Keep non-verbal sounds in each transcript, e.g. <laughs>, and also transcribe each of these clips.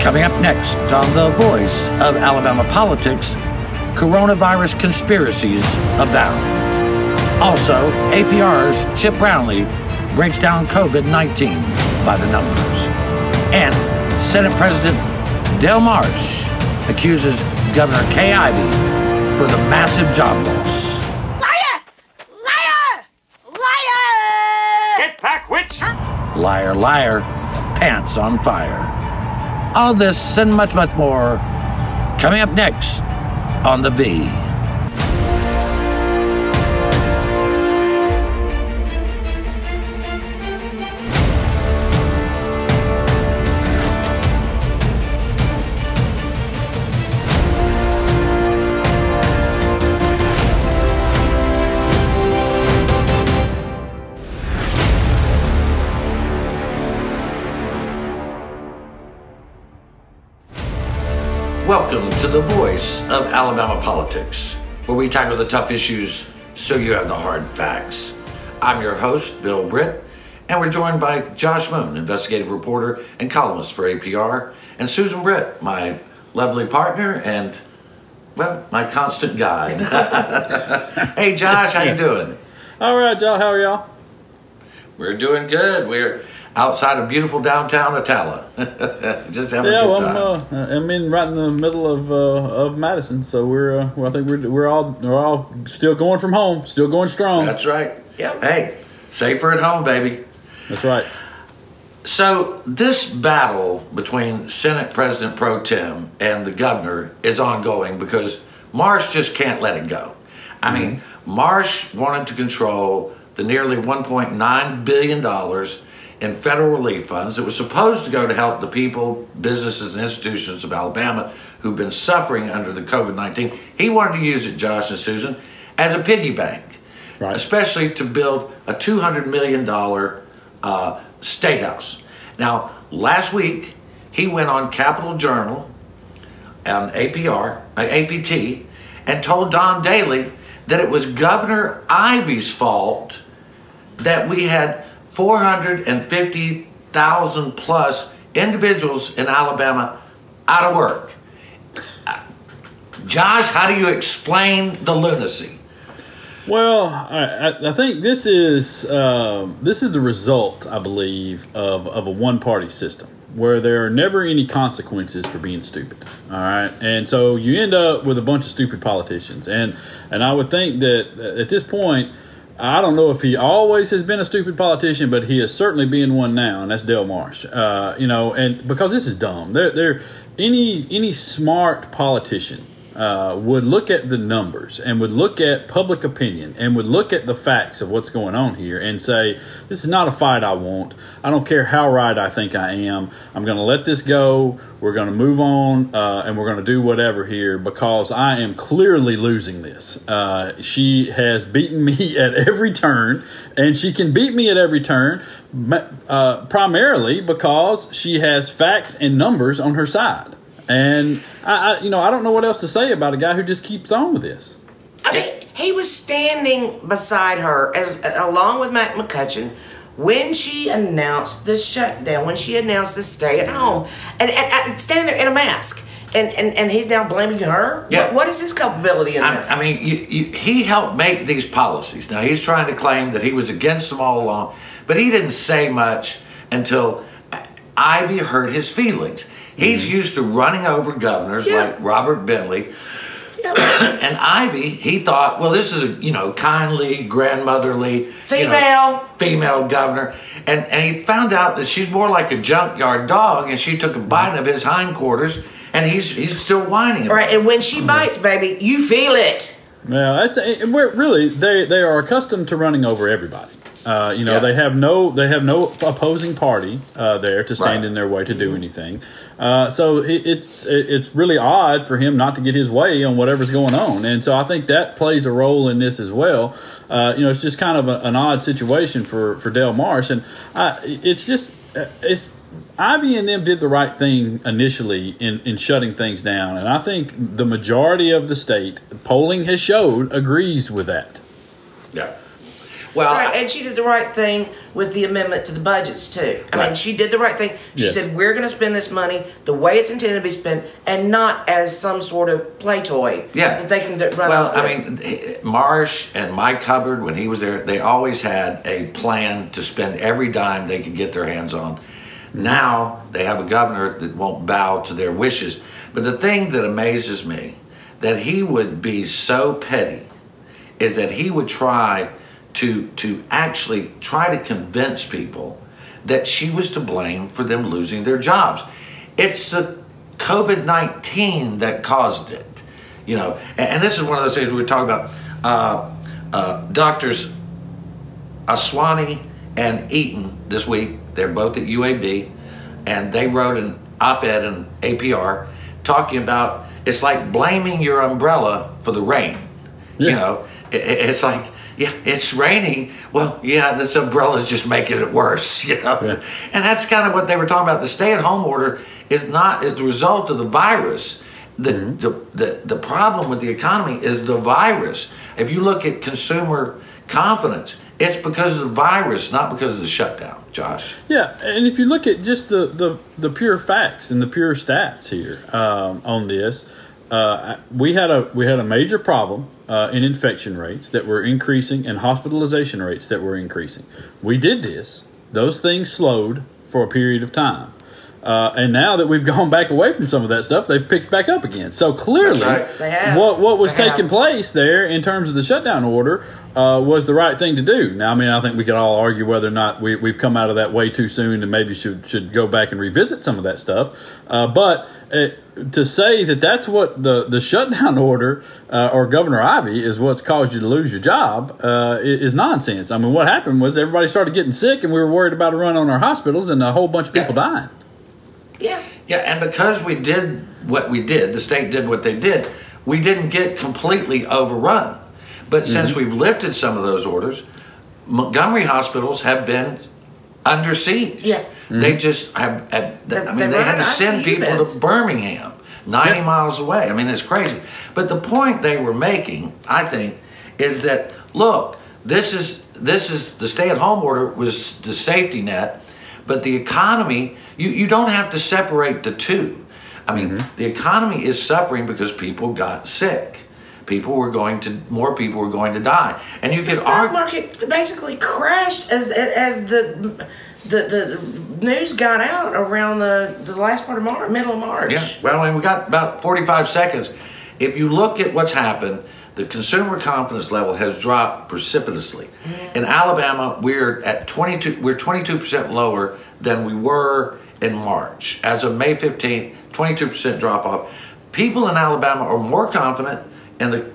Coming up next on The Voice of Alabama Politics, coronavirus conspiracies abound. Also, APR's Chip Brownlee breaks down COVID 19 by the numbers. And Senate President Del Marsh accuses Governor Kay Ivey for the massive job loss. Liar! Liar! Liar! Get back, witch! Liar, liar, pants on fire. All this and much, much more coming up next on The V. Welcome to the voice of Alabama politics, where we tackle the tough issues so you have the hard facts. I'm your host, Bill Britt, and we're joined by Josh Moon, investigative reporter and columnist for APR, and Susan Britt, my lovely partner and, well, my constant guide. <laughs> hey, Josh, how you <laughs> doing? All right, y'all. How are y'all? We're doing good. We're outside of beautiful downtown Attalla. <laughs> Just having Yeah, a good well, time. I'm, uh, I'm in right in the middle of uh, of Madison, so we're uh, well, I think we're we're all we're all still going from home, still going strong. That's right. Yeah. Hey, safer at home, baby. That's right. So this battle between Senate President Pro Tem and the governor is ongoing because Marsh just can't let it go. I mean, Marsh wanted to control the nearly 1.9 billion dollars in federal relief funds that was supposed to go to help the people, businesses, and institutions of Alabama who've been suffering under the COVID 19. He wanted to use it, Josh and Susan, as a piggy bank, Right. especially to build a $200 million uh, state house. Now, last week, he went on Capital Journal on APR, uh, APT, and told Don Dailey that it was Governor Ivey's fault that we had 450,000 plus individuals in Alabama out of work. Uh, Josh, how do you explain the lunacy? Well, I, I- think this is um, this is the result, I believe, of, of a one party system where there are never any consequences for being stupid. All right, and so you end up with a bunch of stupid politicians, and and I would think that at this point. I don't know if he always has been a stupid politician, but he is certainly being one now, and that's Del Marsh. Uh, you know, and because this is dumb. There, there, any any smart politician uh, would look at the numbers and would look at public opinion and would look at the facts of what's going on here and say, This is not a fight I want. I don't care how right I think I am. I'm going to let this go. We're going to move on uh, and we're going to do whatever here because I am clearly losing this. Uh, she has beaten <laughs> me at every turn and she can beat me at every turn uh, primarily because she has facts and numbers on her side. And I, I, you know, I don't know what else to say about a guy who just keeps on with this. I mean, he was standing beside her as along with Mac McCutcheon when she announced the shutdown, when she announced the stay at home, and, and, and standing there in a mask. And, and, and he's now blaming her? Yeah. What, what is his culpability in I, this? I mean, you, you, he helped make these policies. Now, he's trying to claim that he was against them all along, but he didn't say much until Ivey hurt his feelings. He's mm-hmm. used to running over governors Yeah. like Robert Bentley. <coughs> and Ivey, he thought, well, this is a you know kindly, grandmotherly, you know, Female. female governor, and and he found out that she's more like a junkyard dog, and she took a mm-hmm. bite of his hindquarters, and he's he's still whining. About right, and when she bites, mm-hmm. baby, you feel it. Well, that's it- we're really they they are accustomed to running over everybody. Uh, you know, Yeah. they have no they have no opposing party uh, there to stand Right. in their way to do anything. Uh, so it, it's it, it's really odd for him not to get his way on whatever's going on, and so I think that plays a role in this as well. Uh, you know, it's just kind of a, an odd situation for for Del Marsh, and I, it's just uh, it's Ivey and them did the right thing initially in, in shutting things down, and I think the majority of the state polling has showed agrees with that. Yeah. Well, right, I- and she did the right thing with the amendment to the budgets too. I mean, she did the right thing. She Yes. said we're going to spend this money the way it's intended to be spent, and not as some sort of play toy. Yeah. that they can run Well, I mean, Marsh and Mike Hubbard, when he was there, they always had a plan to spend every dime they could get their hands on. Now they have a governor that won't bow to their wishes. But the thing that amazes me, that he would be so petty, is that he would try to to actually try to convince people that she was to blame for them losing their jobs. It's the COVID nineteen that caused it, you know. And, and this is one of those things we were talking about. Uh, uh, doctors Aswani and Eaton this week. They're both at UAB, and they wrote an op-ed in APR talking about it's like blaming your umbrella for the rain. You know, it- it's like yeah, it's raining. Well, yeah, this umbrella's just making it worse. <laughs> You know, Yeah. and that's kind of what they were talking about. The stay-at-home order is not is the result of the virus. The, the, the, the problem with the economy is the virus. If you look at consumer confidence, it's because of the virus, not because of the shutdown, Josh. Yeah, and if you look at just the, the, the pure facts and the pure stats here um, on this, uh, we had a we had a major problem uh, in infection rates that were increasing and hospitalization rates that were increasing. We did this; those things slowed for a period of time. Uh, and now that we've <laughs> gone back away from some of that stuff, they've picked back up again. So clearly, right. What what was They have. taking place there in terms of the shutdown order uh, was the right thing to do. Now, I mean, I think we could all argue whether or not we, we've come out of that way too soon and maybe should should go back and revisit some of that stuff. Uh, but uh, to say that that's what the, the shutdown <laughs> order uh, or Governor Ivey is what's caused you to lose your job uh, is nonsense. I mean, what happened was everybody started getting sick and we were worried about a run on our hospitals and a whole bunch of people Yeah. dying. yeah. Yeah, and because we did what we did, the state did what they did, we didn't get completely overrun. But since we've lifted some of those orders, Montgomery hospitals have been under siege. Yeah. They just have, have They- I mean, they they, had to send people beds. to Birmingham, 90 Yeah. miles away. I mean, it's crazy. But the point they were making, I think, is that look, this is this is the stay-at-home order was the safety net, but the economy, you, you don't have to separate the two. I mean, Mm-hmm. the economy is suffering because people got sick. People were going to more people were going to die. And you The could stock argue market basically crashed as as the the, the news got out around the, the last part of March, middle of March. Yeah, well, and we got about 45 seconds. If you look at what's happened, the consumer confidence level has dropped precipitously. In Alabama, we're at 22. We're 22 percent lower than we were in March. As of May 15th, 22 percent drop off. People in Alabama are more confident in the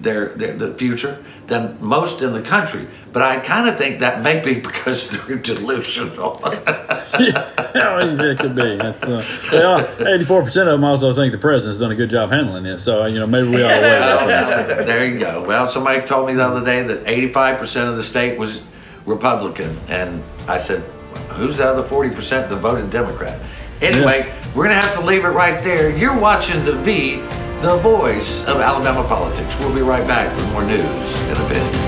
their, their the future than most in the country. But I kind of think that may be <laughs> because they're delusional. <laughs> I mean, it could be. Uh, yeah, eighty-four percent of them also think the president's done a good job handling this. So you know, maybe we ought to wait. Well, there you go. Well, somebody told me the other day that 85% of the state was Republican. And I said, who's the other 40% that voted Democrat? Anyway, we're going to have to leave it right there. You're watching The V, the voice of Alabama politics. We'll be right back with more news in a bit.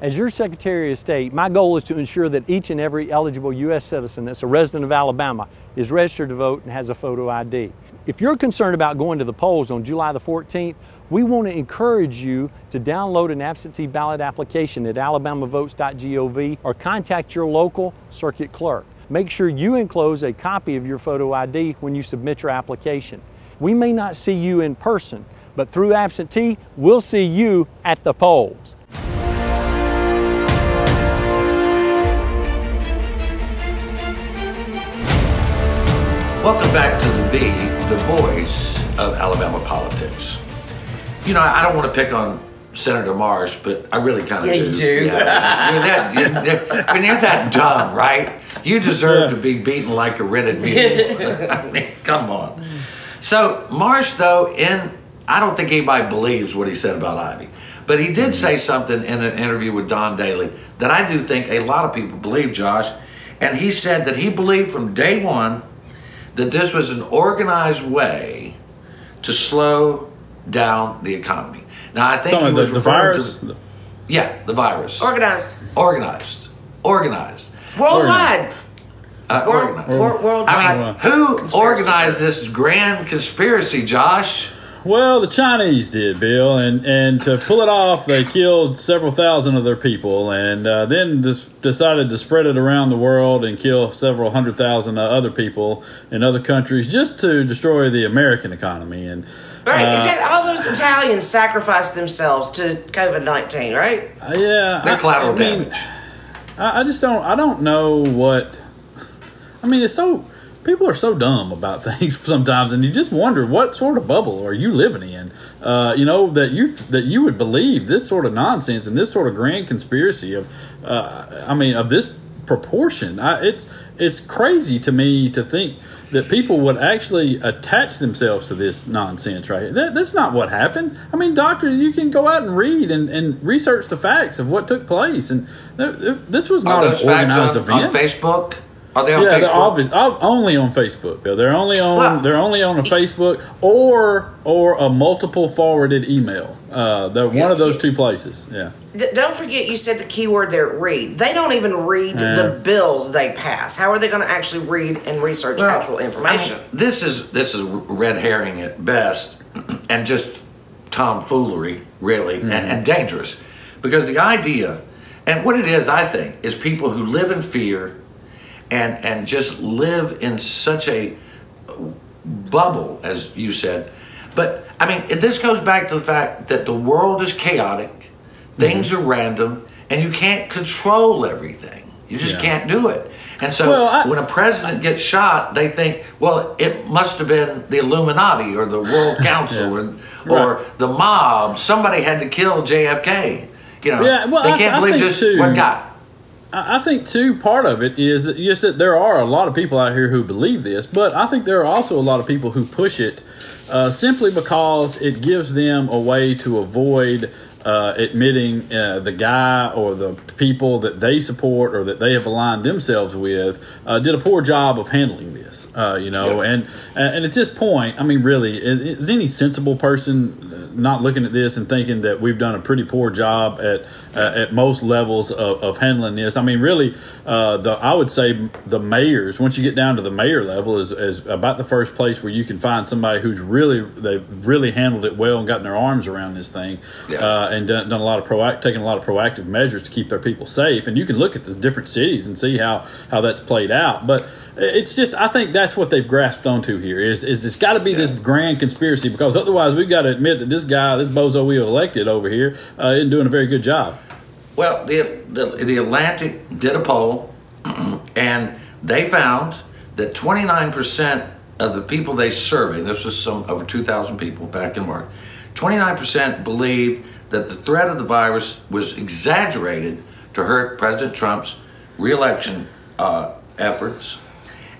As your Secretary of State, my goal is to ensure that each and every eligible U.S. citizen that's a resident of Alabama is registered to vote and has a photo ID. If you're concerned about going to the polls on July the 14th, we want to encourage you to download an absentee ballot application at alabamavotes.gov or contact your local circuit clerk. Make sure you enclose a copy of your photo ID when you submit your application. We may not see you in person, but through absentee, we'll see you at the polls. Welcome back to the V, the voice of Alabama politics. You know, I don't want to pick on Senator Marsh, but I really kind of Yeah, do. you do. Yeah, you're that, you're, I mean, you're that dumb, right? You deserve to be beaten like a rented <laughs> mule. <laughs> I mean, come on. So Marsh, though, in I don't think anybody believes what he said about Ivey, but he did mm-hmm. say something in an interview with Don Dailey that I do think a lot of people believe, Josh. And he said that he believed from day one that this was an organized way to slow down the economy. Now, I think he was the, the referring virus. To, yeah, the virus. Organized. organized. Organized. Worldwide. Uh, World, organized. wor- worldwide. I mean, who organized this grand conspiracy, Josh? Well, the Chinese did, Bill, and, and to pull it off, they killed several thousand of their people, and uh, then just decided to spread it around the world and kill several hundred thousand uh, other people in other countries just to destroy the American economy. And right. uh. All those Italians sacrificed themselves to COVID 19, right? uh, yeah, The I- collateral I mean, damage. I, I just don't. I don't know what. I mean, it's so people are so dumb about <laughs> things sometimes, and you just wonder what sort of bubble are you living in? Uh, you know that you that you would believe this sort of nonsense and this sort of grand conspiracy of. Uh, I mean, of this proportion. I, it's it's crazy to me to think that people would actually attach themselves to this nonsense right here. That, that's not what happened. I mean, doctor, you can go out and read and, and research the facts of what took place, and th- th- this was not an organized on, event. on Facebook? Are they on yeah, they're Facebook? obvious, only on Facebook. Bill. They're only on Well- they're only on a Facebook or or a multiple forwarded email. Uh, they're one of those two places. Yeah. D- don't forget you said the keyword there read. They don't even read the bills they pass. How are they going to actually read and research Well, actual information? I mean, this is this is red herring at best, <clears throat> and just tomfoolery, really, and, and dangerous, because the idea, and what it is, I think, is people who live in fear, and and just live in such a bubble, as you said. But I mean, this goes back to the fact that the world is chaotic, mm-hmm. things are random, and you can't control everything. You just Yeah. can't do it. And so Well, I- when a president gets shot, they think, well, it must have been the Illuminati or the World <laughs> Council or, or Right. the mob. Somebody had to kill JFK. You know, Yeah, well, they can't I believe think just too- one guy. I think too part of it is just that there are a lot of people out here who believe this, but I think there are also a lot of people who push it uh, simply because it gives them a way to avoid uh, admitting uh, the guy or the people that they support or that they have aligned themselves with uh, did a poor job of handling this. Uh, you know, Yeah. and and at this point, I mean, really, is, is any sensible person uh, not looking at this and thinking that we've done a pretty poor job at uh, at most levels of, of handling this? I mean, really, uh, the I would say the mayors. Once you get down to the mayor level, is, is about the first place where you can find somebody who's really they've really handled it well and gotten their arms around this thing, Yeah. Uh, and done, done a lot of proact taken a lot of proactive measures to keep their people safe. And you can look at the different cities and see how how that's played out, but. It's just I think that's what they've grasped onto here is is it's got to be this grand conspiracy because otherwise we've got to admit that this guy this bozo we elected over here uh, isn't doing a very good job. Well, the, the, the Atlantic did a poll, <clears throat> and they found that 29% of the people they surveyed, this was some over 2,000 people back in March, 29% believed that the threat of the virus was exaggerated to hurt President Trump's reelection uh, efforts,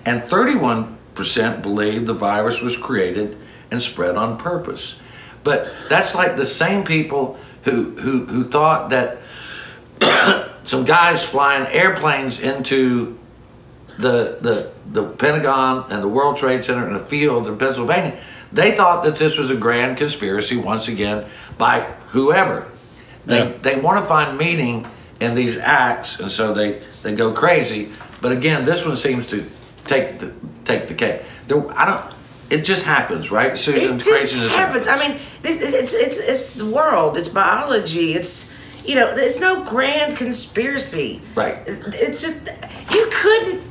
and 31% believe the virus was created and spread on purpose. But that's like the same people who, who, who thought that <coughs> some guys flying airplanes into the, the, the Pentagon and the World Trade Center in a field in Pennsylvania, they thought that this was a grand conspiracy once again by whoever. They, Yeah. they want to find meaning in these acts, and so they, they go crazy. But again, this one seems to take the take the cake. There, I don't. It just happens, right, Susan? It just Craziness happens. I mean, this- it's it's it's the world. It's biology. It's you know, it's no grand conspiracy. Right. It's just you couldn't.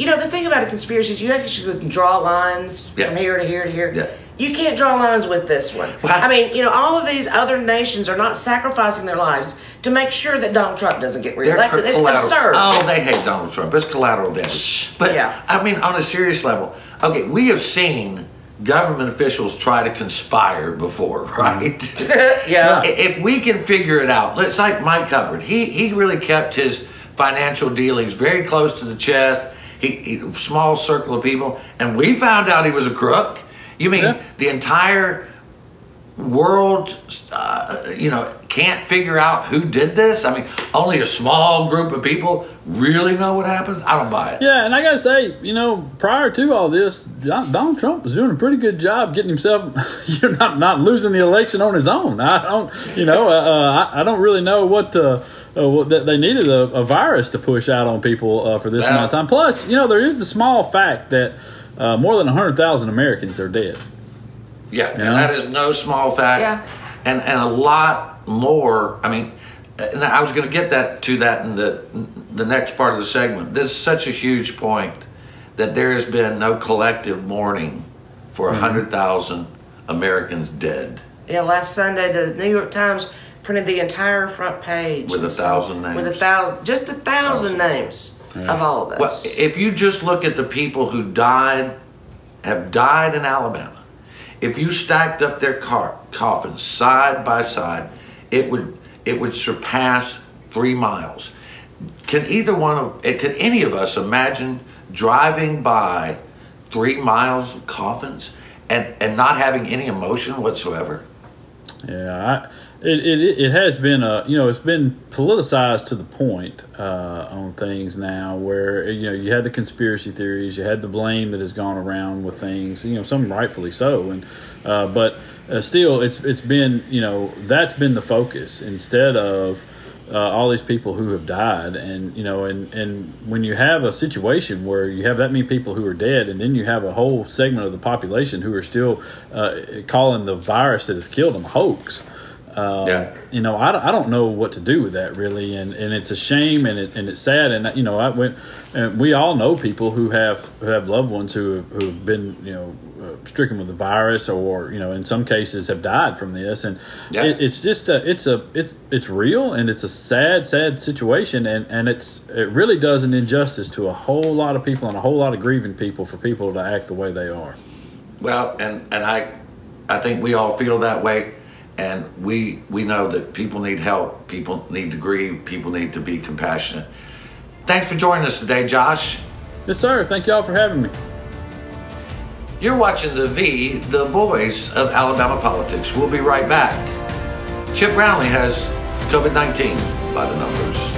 You know, the thing about a conspiracy is you actually can draw lines Yeah. from here to here to here. Yeah. You can't draw lines with this one. Well, I- I mean, you know, all of these other nations are not sacrificing their lives to make sure that Donald Trump doesn't get reelected. It's collateral- absurd. Oh, they hate Donald Trump. It's collateral damage. But Yeah. I mean, on a serious level, okay, we have seen government officials try to conspire before, <laughs> right? <laughs> yeah. If we can figure it out, let's like Mike Hubbard. He he really kept his financial dealings very close to the chest. He, he small circle of people, and we found out he was a crook. You mean Yeah. the entire world, uh, you know, can't figure out who did this? I mean, only a small group of people really know what happened. I don't buy it. Yeah, and I gotta say, you know, prior to all this, Donald Trump was doing a pretty good job getting himself, <laughs> you're not not losing the election on his own. I don't, you know, uh, uh, I, I don't really know what uh, uh, what that they needed a, a virus to push out on people uh, for this Well- amount of time. Plus, you know, there is the small fact that uh, more than hundred thousand Americans are dead. Yeah, and Yeah. that is no small fact. Yeah. And and a lot more. I mean, and I was going to get that to that in the the next part of the segment. This is such a huge point that there has been no collective mourning for a Mm-hmm. hundred thousand Americans dead. Yeah, last Sunday the New York Times printed the entire front page With a And so- thousand With a names. thousand, just a thousand names of all of those. Well, if you just look at the people who died, have died in Alabama, if you stacked up their car, coffins side by side, it would it would surpass three miles. Can either one of eh, can any of us imagine driving by three miles of coffins and and not having any emotion whatsoever? Yeah, I, it, it it has been a you know it's been politicized to the point uh, on things now where you know you had the conspiracy theories, you had the blame that has gone around with things, you know some rightfully so, and uh, but uh, still it's it's been you know that's been the focus instead of uh, all these people who have died. And you know and and when you have a situation where you have that many people who are dead and then you have a whole segment of the population who are still uh, calling the virus that has killed them hoax um, Yeah. you know I, don't- I don't know what to do with that really and, and it's a shame and, it, and it's sad and you know I went and we all know people who have who have loved ones who have, who have been you know uh, stricken with the virus or you know in some cases have died from this and Yeah. it, it's just a, it's a it's it's real and it's a sad sad situation and and it's it really does an injustice to a whole lot of people and a whole lot of grieving people for people to act the way they are Well, and and I, I think we all feel that way, and we we know that people need help. People need to grieve. People need to be compassionate. Thanks for joining us today, Josh. yes sir thank y'all for having me You're watching the V, the voice of Alabama politics. We'll be right back. Chip Brownlee has COVID 19 by the numbers.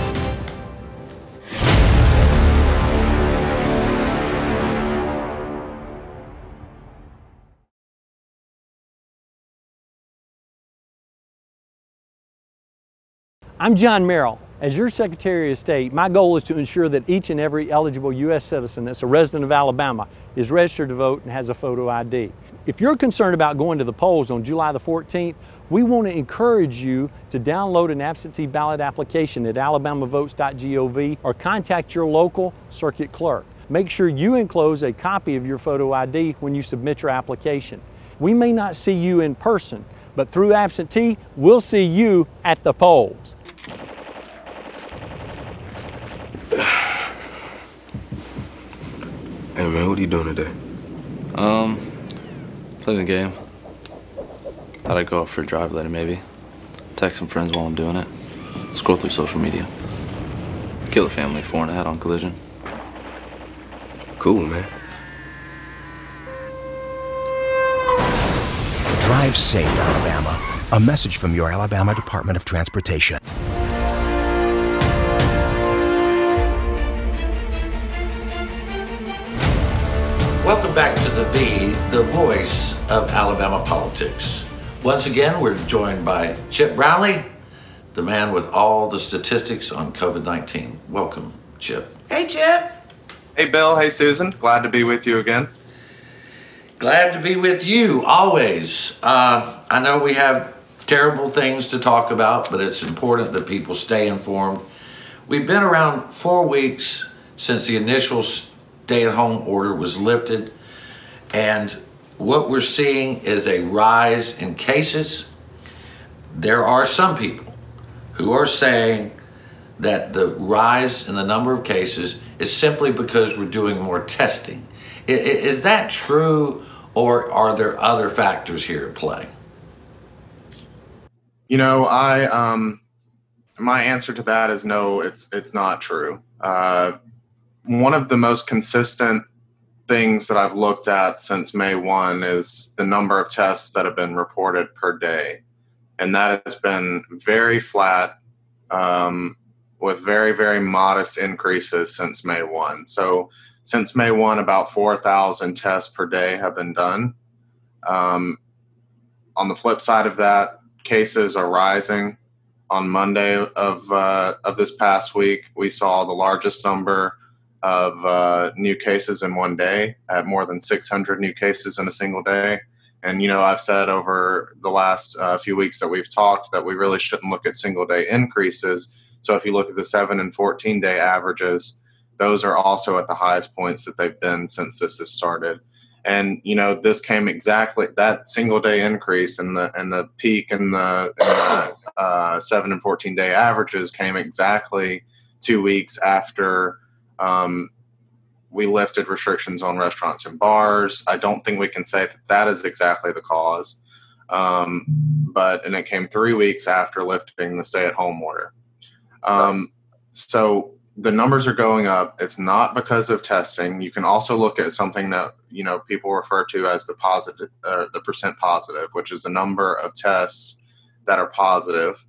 I'm John Merrill. As your Secretary of State, my goal is to ensure that each and every eligible U.S. citizen that's a resident of Alabama is registered to vote and has a photo ID. If you're concerned about going to the polls on July the 14th, we want to encourage you to download an absentee ballot application at alabamavotes.gov or contact your local circuit clerk. Make sure you enclose a copy of your photo ID when you submit your application. We may not see you in person, but through absentee, we'll see you at the polls. <sighs> Hey man, what are you doing today? Um, play the game. Thought I'd go out for a drive later, maybe. Text some friends while I'm doing it. Scroll through social media. Kill a family four and a head on collision. Cool, man. Drive safe, Alabama. A message from your Alabama Department of Transportation. Of Alabama politics. Once again, we're joined by Chip Brownlee, the man with all the statistics on COVID 19. Welcome, Chip. Hey, Chip. Hey, Bill. Hey, Susan. Glad to be with you again. Glad to be with you always. Uh, I know we have terrible things to talk about, but it's important that people stay informed. We've been around four weeks since the initial stay at home order was lifted, and what we're seeing is a rise in cases. There are some people who are saying that the rise in the number of cases is simply because we're doing more testing. Is that true, or are there other factors here at play? You know, I um, my answer to that is no. It's it's not true. Uh, one of the most consistent things that I've looked at since May 1 is the number of tests that have been reported per day. And that has been very flat um, with very, very modest increases since May 1. So, since May 1, about 4,000 tests per day have been done. Um, on the flip side of that, cases are rising. On Monday of, uh, of this past week, we saw the largest number of uh, new cases in one day at more than 600 new cases in a single day. And, you know, I've said over the last uh, few weeks that we've talked that we really shouldn't look at single day increases. So if you look at the 7 and 14 day averages, those are also at the highest points that they've been since this has started. And you know, this came exactly that single day increase and the and the peak and the, the uh, seven and fourteen day averages came exactly two weeks after um, we lifted restrictions on restaurants and bars. I don't think we can say that that is exactly the cause. Um, but, and it came three weeks after lifting the stay at home order. Um, so the numbers are going up. It's not because of testing. You can also look at something that, you know, people refer to as the positive, uh, the percent positive, which is the number of tests that are positive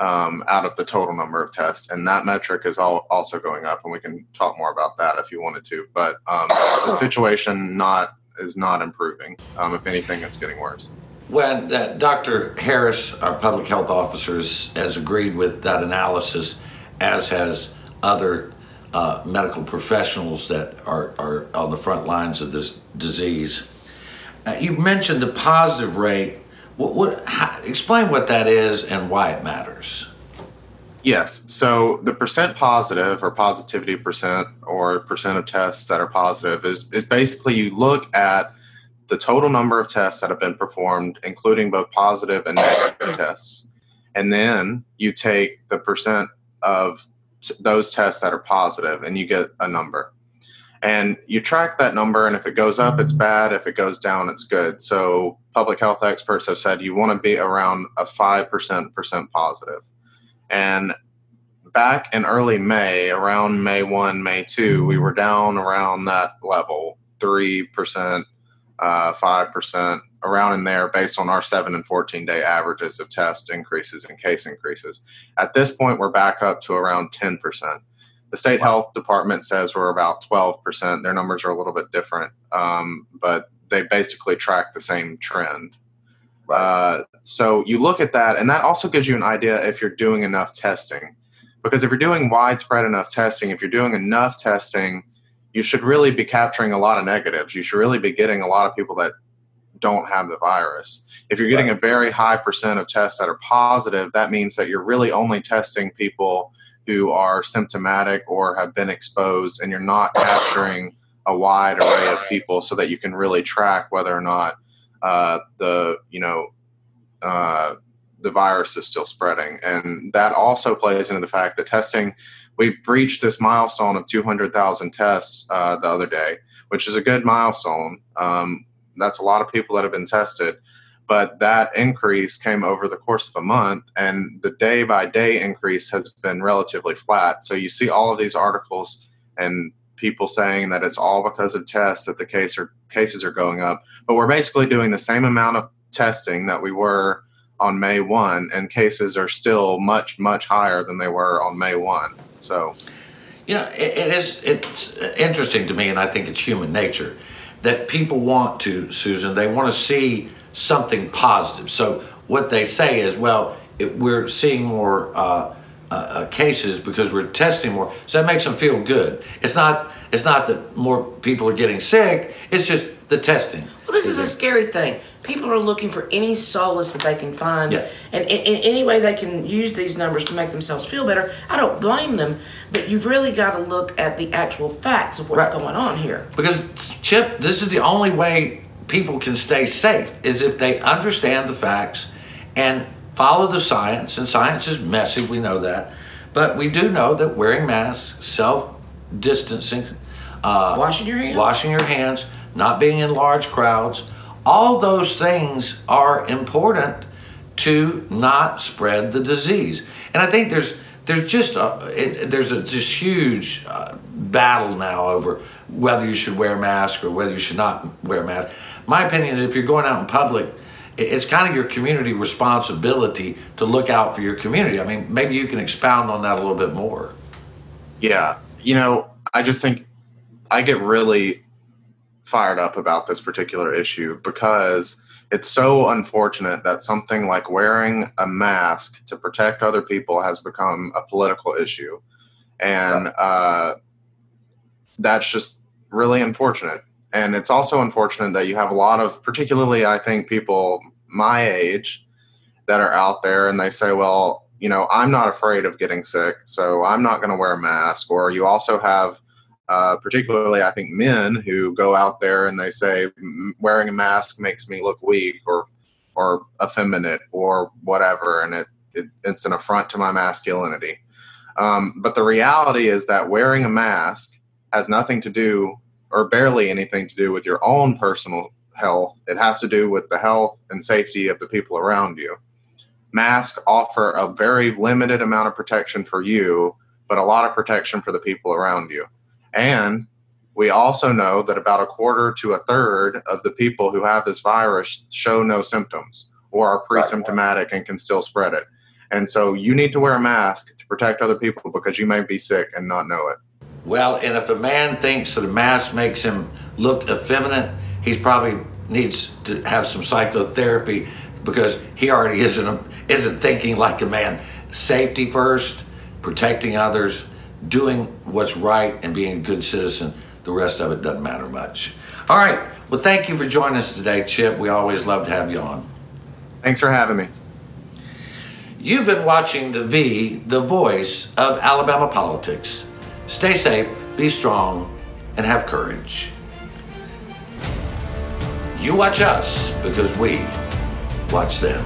um, out of the total number of tests, and that metric is all, also going up. And we can talk more about that if you wanted to. But um, the situation not is not improving. Um, if anything, it's getting worse. When uh, Dr. Harris, our public health officers, has agreed with that analysis, as has other uh, medical professionals that are, are on the front lines of this disease. Uh, you mentioned the positive rate what, what how, explain what that is and why it matters. Yes. So the percent positive or positivity percent or percent of tests that are positive is, is basically you look at the total number of tests that have been performed, including both positive and negative tests. And then you take the percent of t- those tests that are positive and you get a number and you track that number and if it goes up it's bad. If it goes down it's good. So public health experts have said you want to be around a 5% positive. And back in early may around may 1 may 2 we were down around that level 3% uh, 5% around in there based on our 7 and 14 day averages of test increases and case increases. At this point we're back up to around 10% the state health department says we're about 12%. Their numbers are a little bit different, um, but they basically track the same trend. Uh, so you look at that, and that also gives you an idea if you're doing enough testing. Because if you're doing widespread enough testing, if you're doing enough testing, you should really be capturing a lot of negatives. You should really be getting a lot of people that don't have the virus. If you're getting a very high percent of tests that are positive, that means that you're really only testing people who are symptomatic or have been exposed, and you're not capturing a wide array of people so that you can really track whether or not uh, the you know uh, the virus is still spreading, and that also plays into the fact that testing. We breached this milestone of 200,000 tests uh, the other day, which is a good milestone. Um, that's a lot of people that have been tested but that increase came over the course of a month and the day by day increase has been relatively flat. So you see all of these articles and people saying that it's all because of tests that the case or cases are going up but we're basically doing the same amount of testing that we were on may 1 and cases are still much much higher than they were on may 1 so you know it, it is it's interesting to me and i think it's human nature that people want to, Susan. They want to see something positive. So what they say is, well, it, we're seeing more uh, uh, uh, cases because we're testing more. So that makes them feel good. It's not. It's not that more people are getting sick. It's just the testing. Well, this is a scary thing. People are looking for any solace that they can find, Yeah. and in, any way they can use these numbers to make themselves feel better. I don't blame them, but you've really got to look at the actual facts of what's Right. going on here. Because Chip, this is the only way people can stay safe is if they understand the facts and follow the science. And science is messy, we know that, but we do know that wearing masks, self distancing, uh, Washing your hands. washing your hands, not being in large crowds, all those things are important to not spread the disease. And I think there's there's just a, it, there's a just huge uh, battle now over whether you should wear a mask or whether you should not wear a mask. My opinion is if you're going out in public, it's kind of your community responsibility to look out for your community. I mean, maybe you can expound on that a little bit more. Yeah, you know, I just think I get really fired up about this particular issue because it's so unfortunate that something like wearing a mask to protect other people has become a political issue. And uh, that's just really unfortunate. And it's also unfortunate that you have a lot of, particularly, I think, people my age that are out there and they say, well, you know, I'm not afraid of getting sick, so I'm not going to wear a mask. Or you also have, uh, particularly, I think, men who go out there and they say, wearing a mask makes me look weak or or effeminate or whatever, and it, it it's an affront to my masculinity. Um, but the reality is that wearing a mask has nothing to do, or barely anything to do, with your own personal health. It has to do with the health and safety of the people around you masks offer a very limited amount of protection for you, but a lot of protection for the people around you. And we also know that about a quarter to a third of the people who have this virus show no symptoms or are pre symptomatic and can still spread it. And so you need to wear a mask to protect other people because you may be sick and not know it. Well, and if a man thinks that a mask makes him look effeminate, he's probably needs to have some psychotherapy because he already isn't a, isn't thinking like a man. Safety first, protecting others, doing what's right, and being a good citizen. The rest of it doesn't matter much. All right. Well, thank you for joining us today, Chip. We always love to have you on. Thanks for having me. You've been watching the V, the voice of Alabama politics. Stay safe, be strong, and have courage. You watch us because we watch them.